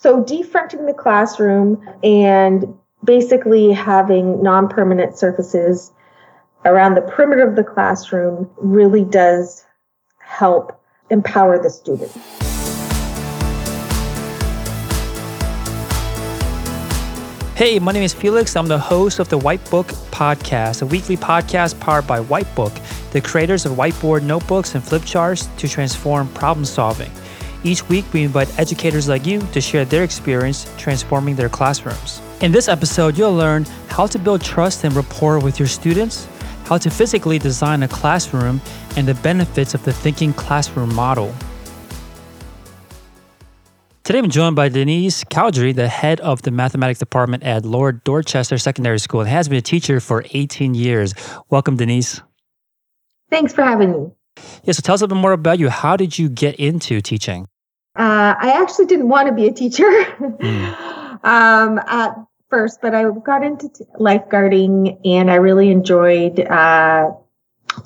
So defronting the classroom and basically having non-permanent surfaces around the perimeter of the classroom really does help empower the student. Hey, my name is Felix. I'm the host of the Wipebook Podcast, a weekly podcast powered by Wipebook, the creators of whiteboard notebooks and flip charts to transform problem solving. Each week, we invite educators like you to share their experience transforming their classrooms. In this episode, you'll learn how to build trust and rapport with your students, how to physically design a classroom, and the benefits of the thinking classroom model. Today I'm joined by Denise Cowdry, the head of the mathematics department at Lord Dorchester Secondary School and has been a teacher for 18 years. Welcome, Denise. Thanks for having me. Yeah, so tell us a bit more about you. How did you get into teaching? Uh, I actually didn't want to be a teacher mm. um, at first, but I got into t- lifeguarding and I really enjoyed uh,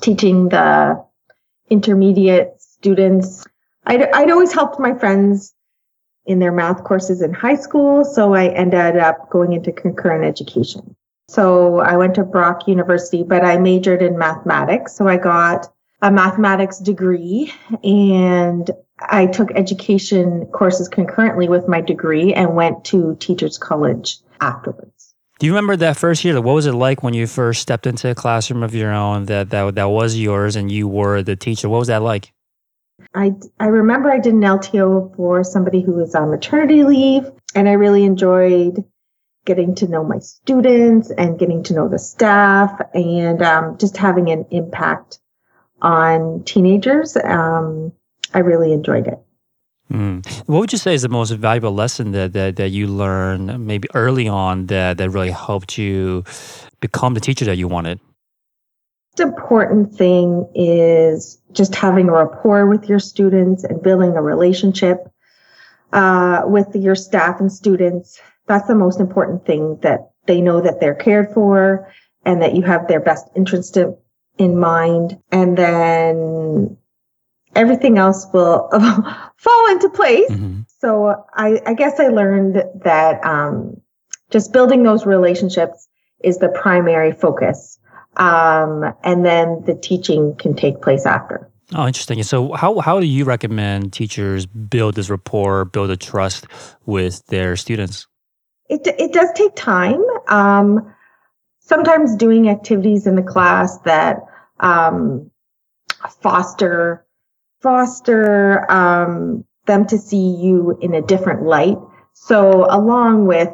teaching the intermediate students. I'd, I'd always helped my friends in their math courses in high school. So I ended up going into concurrent education. So I went to Brock University, but I majored in mathematics. So I got a mathematics degree and I took education courses concurrently with my degree and went to teachers college afterwards. Do you remember that first year? What was it like when you first stepped into a classroom of your own that, that, that was yours and you were the teacher? What was that like? I, I remember I did an LTO for somebody who was on maternity leave, and I really enjoyed getting to know my students and getting to know the staff and um, just having an impact on teenagers. Um, I really enjoyed it. Mm. What would you say is the most valuable lesson that, that, that you learned maybe early on that, that really helped you become the teacher that you wanted? important thing is just having a rapport with your students and building a relationship uh, with your staff and students. That's the most important thing that they know that they're cared for and that you have their best interest in mind. And then everything else will fall into place. Mm-hmm. So I, I, guess I learned that um, just building those relationships is the primary focus um, and then the teaching can take place after. Oh, interesting. So, how how do you recommend teachers build this rapport, build a trust with their students? It it does take time. Um, sometimes doing activities in the class that um, foster foster um, them to see you in a different light. So, along with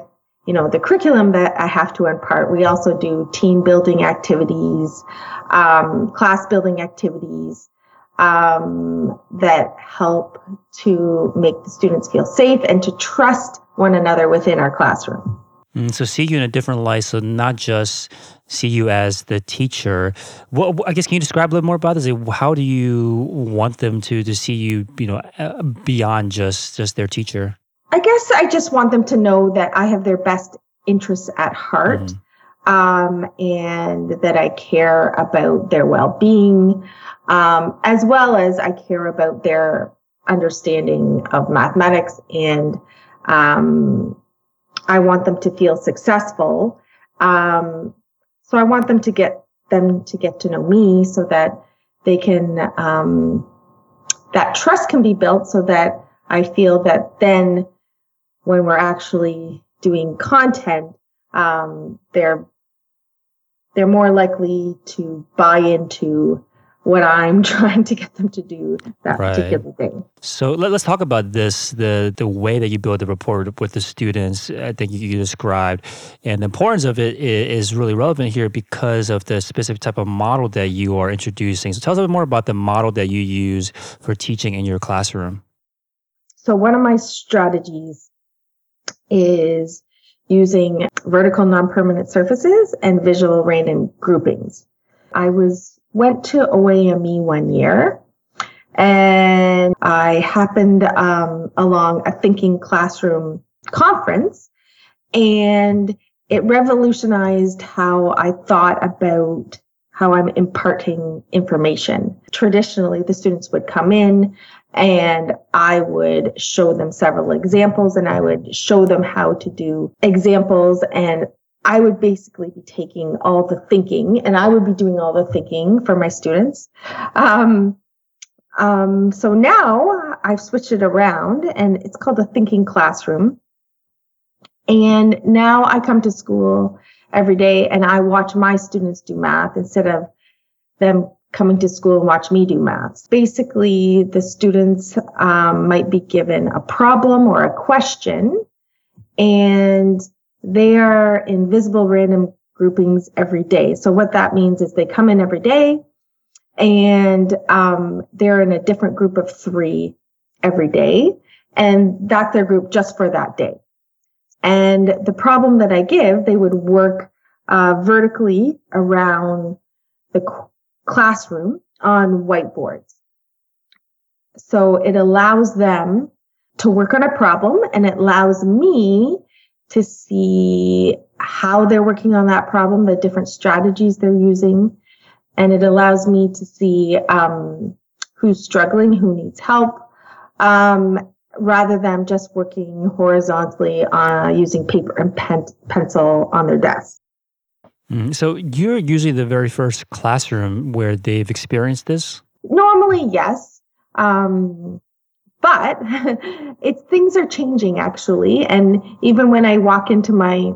you know, the curriculum that I have to impart, we also do team building activities, um, class building activities um, that help to make the students feel safe and to trust one another within our classroom. Mm, so see you in a different light. So not just see you as the teacher. What I guess can you describe a little more about this? How do you want them to to see you, you know, beyond just just their teacher? I guess I just want them to know that I have their best interests at heart. Mm-hmm. Um, and that I care about their well-being, um, as well as I care about their understanding of mathematics, and um, I want them to feel successful. Um, so I want them to get them to get to know me, so that they can um, that trust can be built, so that I feel that then when we're actually doing content, um, they're they're more likely to buy into what I'm trying to get them to do that right. particular thing. So let, us talk about this the the way that you build the rapport with the students. I think you described, and the importance of it is really relevant here because of the specific type of model that you are introducing. So tell us a bit more about the model that you use for teaching in your classroom. So one of my strategies is using vertical non-permanent surfaces and visible random groupings. I was went to OAME one year and I happened um, along a thinking classroom conference and it revolutionized how I thought about how I'm imparting information. Traditionally, the students would come in and I would show them several examples and I would show them how to do examples and I would basically be taking all the thinking and I would be doing all the thinking for my students. Um, um, so now I've switched it around and it's called a thinking classroom. And now I come to school every day and I watch my students do math instead of them coming to school and watch me do math. Basically, the students um, might be given a problem or a question, and they are in visible random groupings every day. So what that means is they come in every day, and um, they're in a different group of three every day, and that's their group just for that day. And the problem that I give, they would work uh, vertically around the classroom on whiteboards. So it allows them to work on a problem and it allows me to see how they're working on that problem, the different strategies they're using. And it allows me to see um, who's struggling, who needs help, um, rather than just working horizontally uh, using paper and pen- pencil on their desk. Mm, so you're usually the very first classroom where they've experienced this? Normally, yes. Um, but it's things are changing actually. And even when I walk into my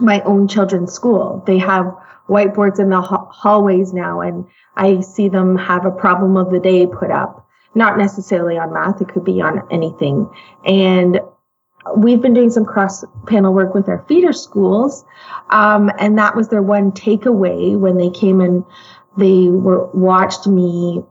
my own children's school, they have whiteboards in the hallways now, and I see them have a problem of the day put up. Not necessarily on math; it could be on anything. And we've been doing some cross panel work with our feeder schools. Um, and that was their one takeaway when they came and they were watched me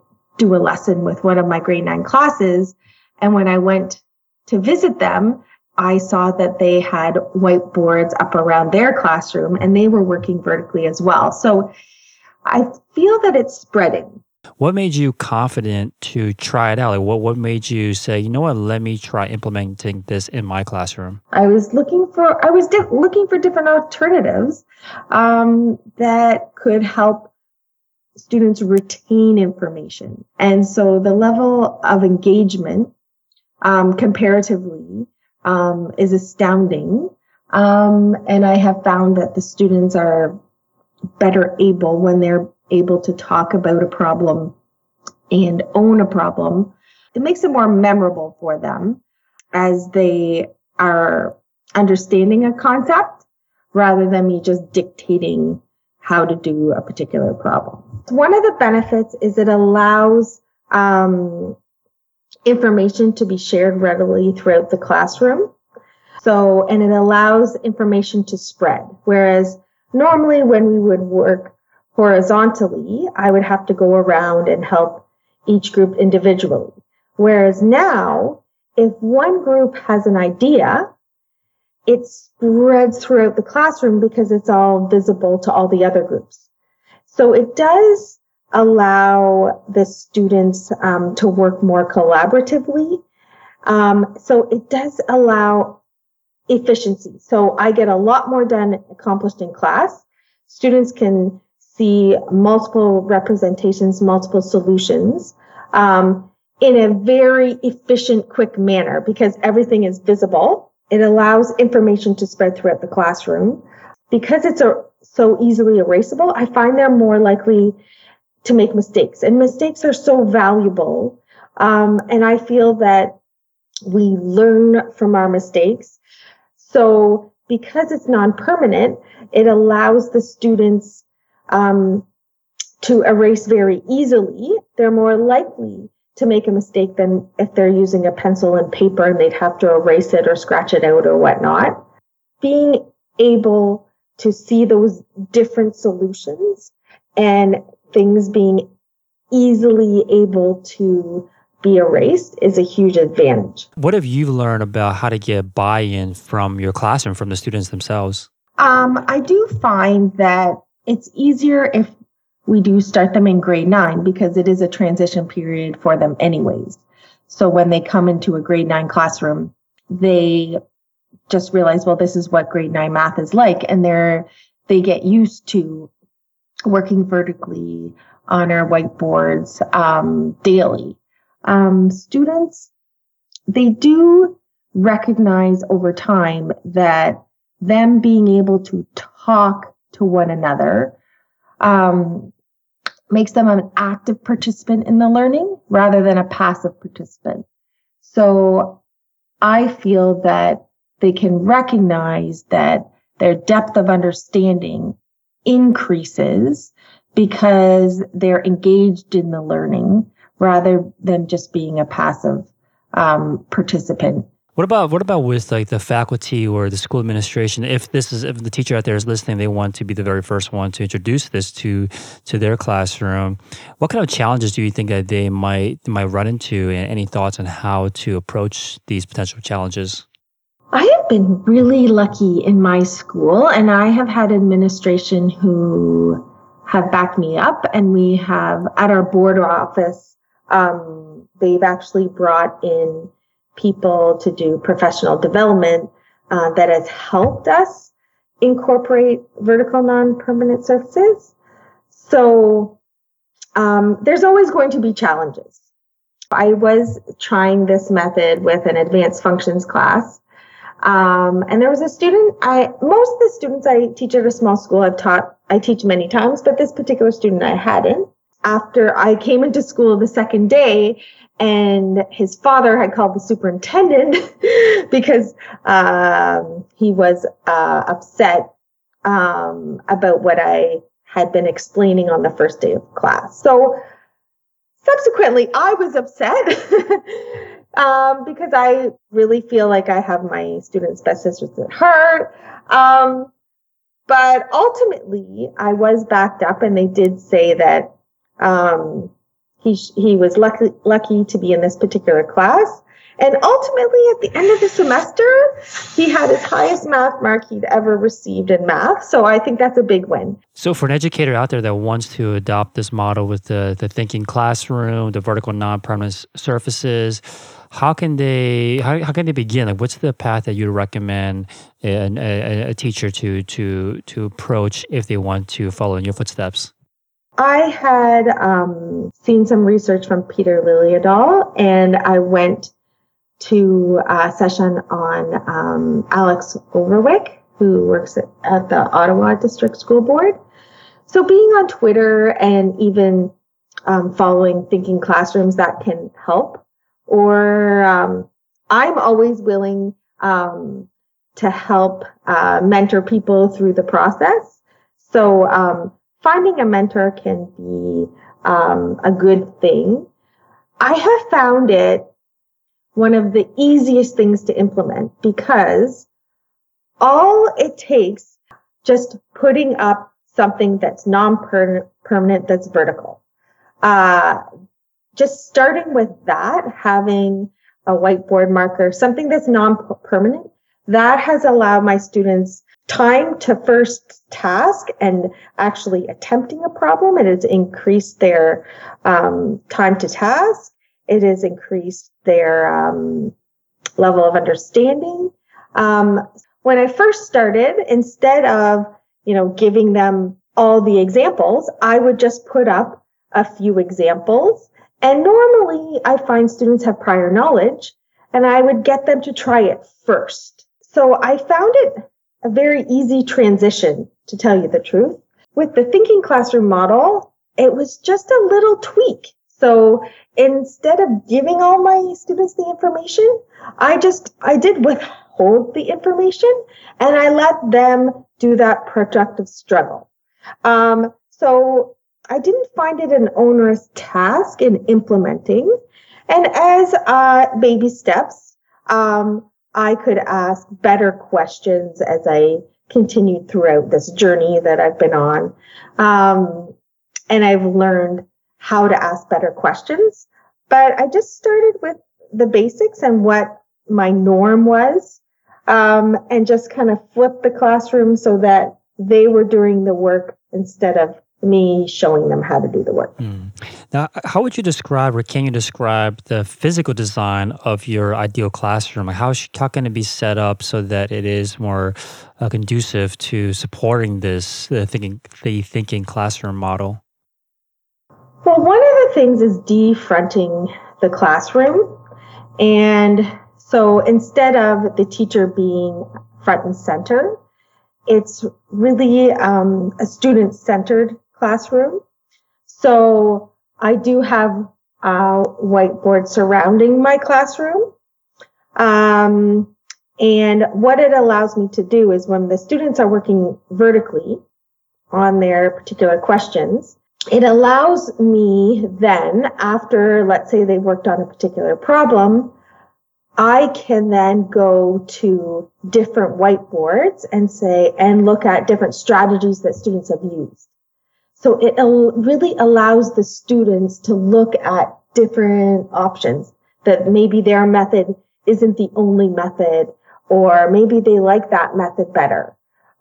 do a lesson with one of my grade nine classes. And when I went to visit them, I saw that they had whiteboards up around their classroom and they were working vertically as well. So I feel that it's spreading. What made you confident to try it out? Like what what made you say, you know what, let me try implementing this in my classroom? I was looking for I was di- looking for different alternatives um, that could help students retain information, and so the level of engagement um, comparatively um, is astounding. Um, and I have found that the students are better able when they're able to talk about a problem and own a problem, it makes it more memorable for them as they are understanding a concept rather than me just dictating how to do a particular problem. One of the benefits is it allows um, information to be shared readily throughout the classroom. So, and it allows information to spread. Whereas normally when we would work horizontally, I would have to go around and help each group individually. Whereas now, if one group has an idea, it spreads throughout the classroom because it's all visible to all the other groups. So it does allow the students um, to work more collaboratively. Um, so it does allow efficiency. So I get a lot more done accomplished in class. Students can see multiple representations, multiple solutions um, in a very efficient, quick manner because everything is visible. It allows information to spread throughout the classroom. Because it's a, so easily erasable, I find they're more likely to make mistakes. And mistakes are so valuable. Um, and I feel that we learn from our mistakes. So because it's non-permanent, it allows the students um, to erase very easily, they're more likely to make a mistake than if they're using a pencil and paper and they'd have to erase it or scratch it out or whatnot. Being able to see those different solutions and things being easily able to be erased is a huge advantage. What have you learned about how to get buy in from your classroom, from the students themselves? Um, I do find that it's easier if we do start them in grade nine because it is a transition period for them anyways. So when they come into a grade nine classroom, they just realize, well, this is what grade nine math is like. And they're, they get used to working vertically on our whiteboards um, daily. um, students, they do recognize over time that them being able to talk to one another um, makes them an active participant in the learning rather than a passive participant. So I feel that they can recognize that their depth of understanding increases because they're engaged in the learning rather than just being a passive um, participant. What about what about with like the faculty or the school administration? If this is if the teacher out there is listening, they want to be the very first one to introduce this to to their classroom. What kind of challenges do you think that they might might run into, and any thoughts on how to approach these potential challenges? I have been really lucky in my school, and I have had administration who have backed me up, and we have at our board office. Um, they've actually brought in people to do professional development uh, that has helped us incorporate vertical non-permanent surfaces. So um, there's always going to be challenges. I was trying this method with an advanced functions class. Um, and there was a student, I, most of the students I teach at a small school I've taught, I teach many times, but this particular student I hadn't. After I came into school the second day, and his father had called the superintendent because um, he was uh, upset um, about what I had been explaining on the first day of class. So subsequently, I was upset um, because I really feel like I have my students' best interests at heart. Um, but ultimately, I was backed up, and they did say that um, he, he was lucky, lucky to be in this particular class. And ultimately, at the end of the semester, he had his highest math mark he'd ever received in math. So I think that's a big win. So, for an educator out there that wants to adopt this model with the, the thinking classroom, the vertical non permanent surfaces, how can they how, how can they begin? Like, what's the path that you recommend a, a, a teacher to to to approach if they want to follow in your footsteps? I had um, seen some research from Peter Liljedahl, and I went to a session on um, Alex Overwijk, who works at, at, the Ottawa District School Board. So, being on Twitter and even um, following Thinking Classrooms, that can help. Or um, I'm always willing um, to help uh, mentor people through the process. So, um, finding a mentor can be um, a good thing. I have found it one of the easiest things to implement because all it takes just putting up something that's non-permanent, that's vertical. Uh, just starting with that, having a whiteboard marker, something that's non-permanent, that has allowed my students time to first task and actually attempting a problem. It has increased their um, time to task. It has increased their um, level of understanding. Um, when I first started, instead of you know giving them all the examples, I would just put up a few examples. And normally, I find students have prior knowledge, and I would get them to try it first. So I found it a very easy transition, to tell you the truth. With the thinking classroom model, it was just a little tweak. So instead of giving all my students the information, I just, I did withhold the information and I let them do that productive struggle. Um, so I didn't find it an onerous task in implementing. And as uh, baby steps, um, I could ask better questions as I continued throughout this journey that I've been on. Um, and I've learned how to ask better questions. But I just started with the basics and what my norm was, um, and just kind of flipped the classroom so that they were doing the work instead of me showing them how to do the work. Mm. Now, how would you describe, or can you describe the physical design of your ideal classroom? How, how can it be set up so that it is more uh, conducive to supporting this uh, thinking, the thinking classroom model? Well, one of the things is defronting the classroom. And so instead of the teacher being front and center, it's really um, a student centered classroom. So I do have a whiteboard surrounding my classroom. Um, and what it allows me to do is when the students are working vertically on their particular questions, it allows me then, after let's say they've worked on a particular problem, I can then go to different whiteboards and say, and look at different strategies that students have used. So it really allows the students to look at different options that maybe their method isn't the only method, or maybe they like that method better.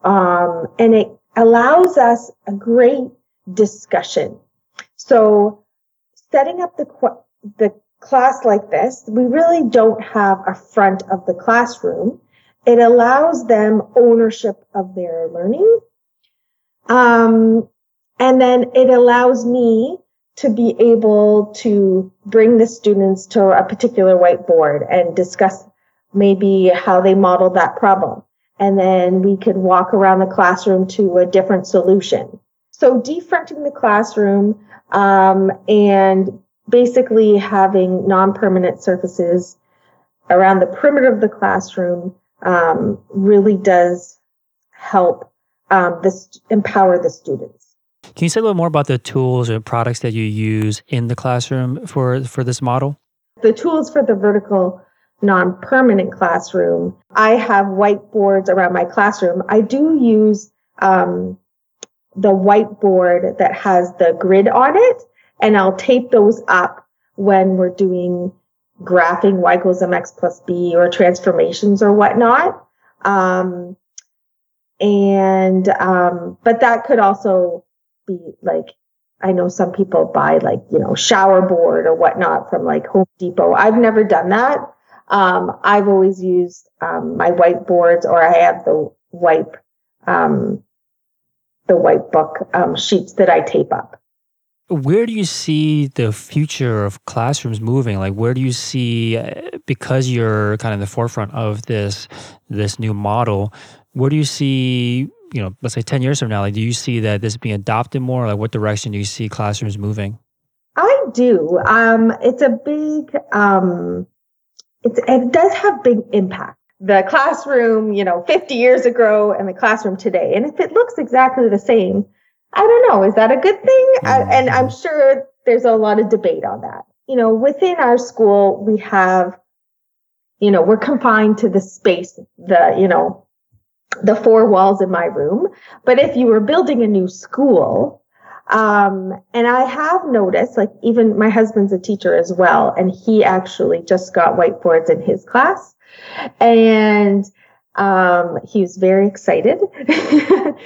Um, and it allows us a great discussion. So setting up the, the class like this, we really don't have a front of the classroom. It allows them ownership of their learning. Um, and then it allows me to be able to bring the students to a particular whiteboard and discuss maybe how they modeled that problem. And then we could walk around the classroom to a different solution. So defronting the classroom um, and basically having non-permanent surfaces around the perimeter of the classroom um, really does help um, this empower the students. Can you say a little more about the tools or products that you use in the classroom for for this model? The tools for the vertical non-permanent classroom. I have whiteboards around my classroom. I do use um, the whiteboard that has the grid on it and I'll tape those up when we're doing graphing y equals mx plus b or transformations or whatnot. Um, and um, but that could also be like I know some people buy like you know shower board or whatnot from like Home Depot. I've never done that. Um, I've always used um, my whiteboards or I have the wipe um, the Wipebook um, sheets that I tape up where do you see the future of classrooms moving like where do you see uh, because you're kind of in the forefront of this this new model where do you see you know let's say 10 years from now like do you see that this being adopted more like what direction do you see classrooms moving i do um it's a big um it's, it does have big impact the classroom you know 50 years ago and the classroom today and if it looks exactly the same I don't know. Is that a good thing? Mm-hmm. I, and I'm sure there's a lot of debate on that. You know, within our school, we have, you know, we're confined to the space, the, you know, the four walls in my room. But if you were building a new school, um, and I have noticed, like, even my husband's a teacher as well, and he actually just got whiteboards in his class. And um, he was very excited.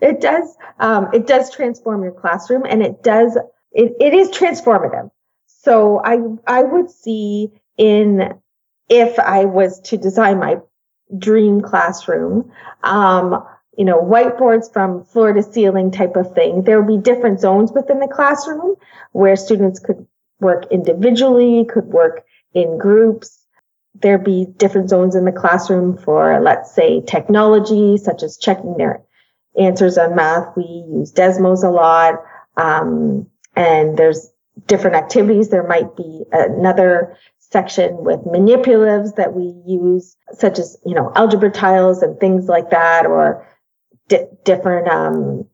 it does um, it does transform your classroom and it does it, it is transformative so i i would see in if i was to design my dream classroom um, you know whiteboards from floor to ceiling type of thing there would be different zones within the classroom where students could work individually could work in groups there'd be different zones in the classroom for let's say technology such as checking their answers on math. We use Desmos a lot. Um, and there's different activities. There might be another section with manipulatives that we use, such as, you know, algebra tiles and things like that, or di- different, um,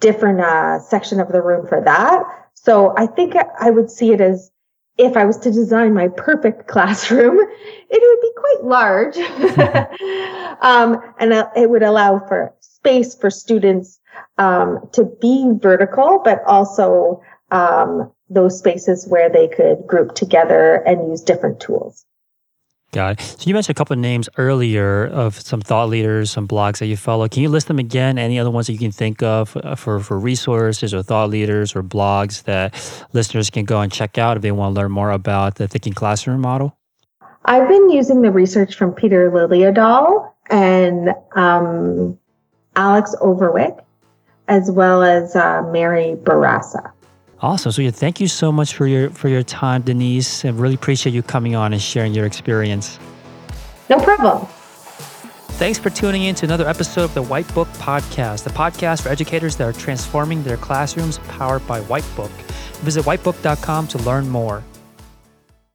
different, uh, section of the room for that. So I think I would see it as if I was to design my perfect classroom, it would be quite large. um, and it would allow for space for students um, to be vertical, but also um, those spaces where they could group together and use different tools. Got it. So you mentioned a couple of names earlier of some thought leaders, some blogs that you follow. Can you list them again? Any other ones that you can think of uh, for, for resources or thought leaders or blogs that listeners can go and check out if they want to learn more about the thinking classroom model? I've been using the research from Peter Liljedahl and um, Alex Overwijk, as well as uh, Mary Bourassa. Awesome. So yeah, thank you so much for your for your time, Denise. I really appreciate you coming on and sharing your experience. No problem. Thanks for tuning in to another episode of the Wipebook Podcast, the podcast for educators that are transforming their classrooms powered by Wipebook. Visit wipebook.com to learn more.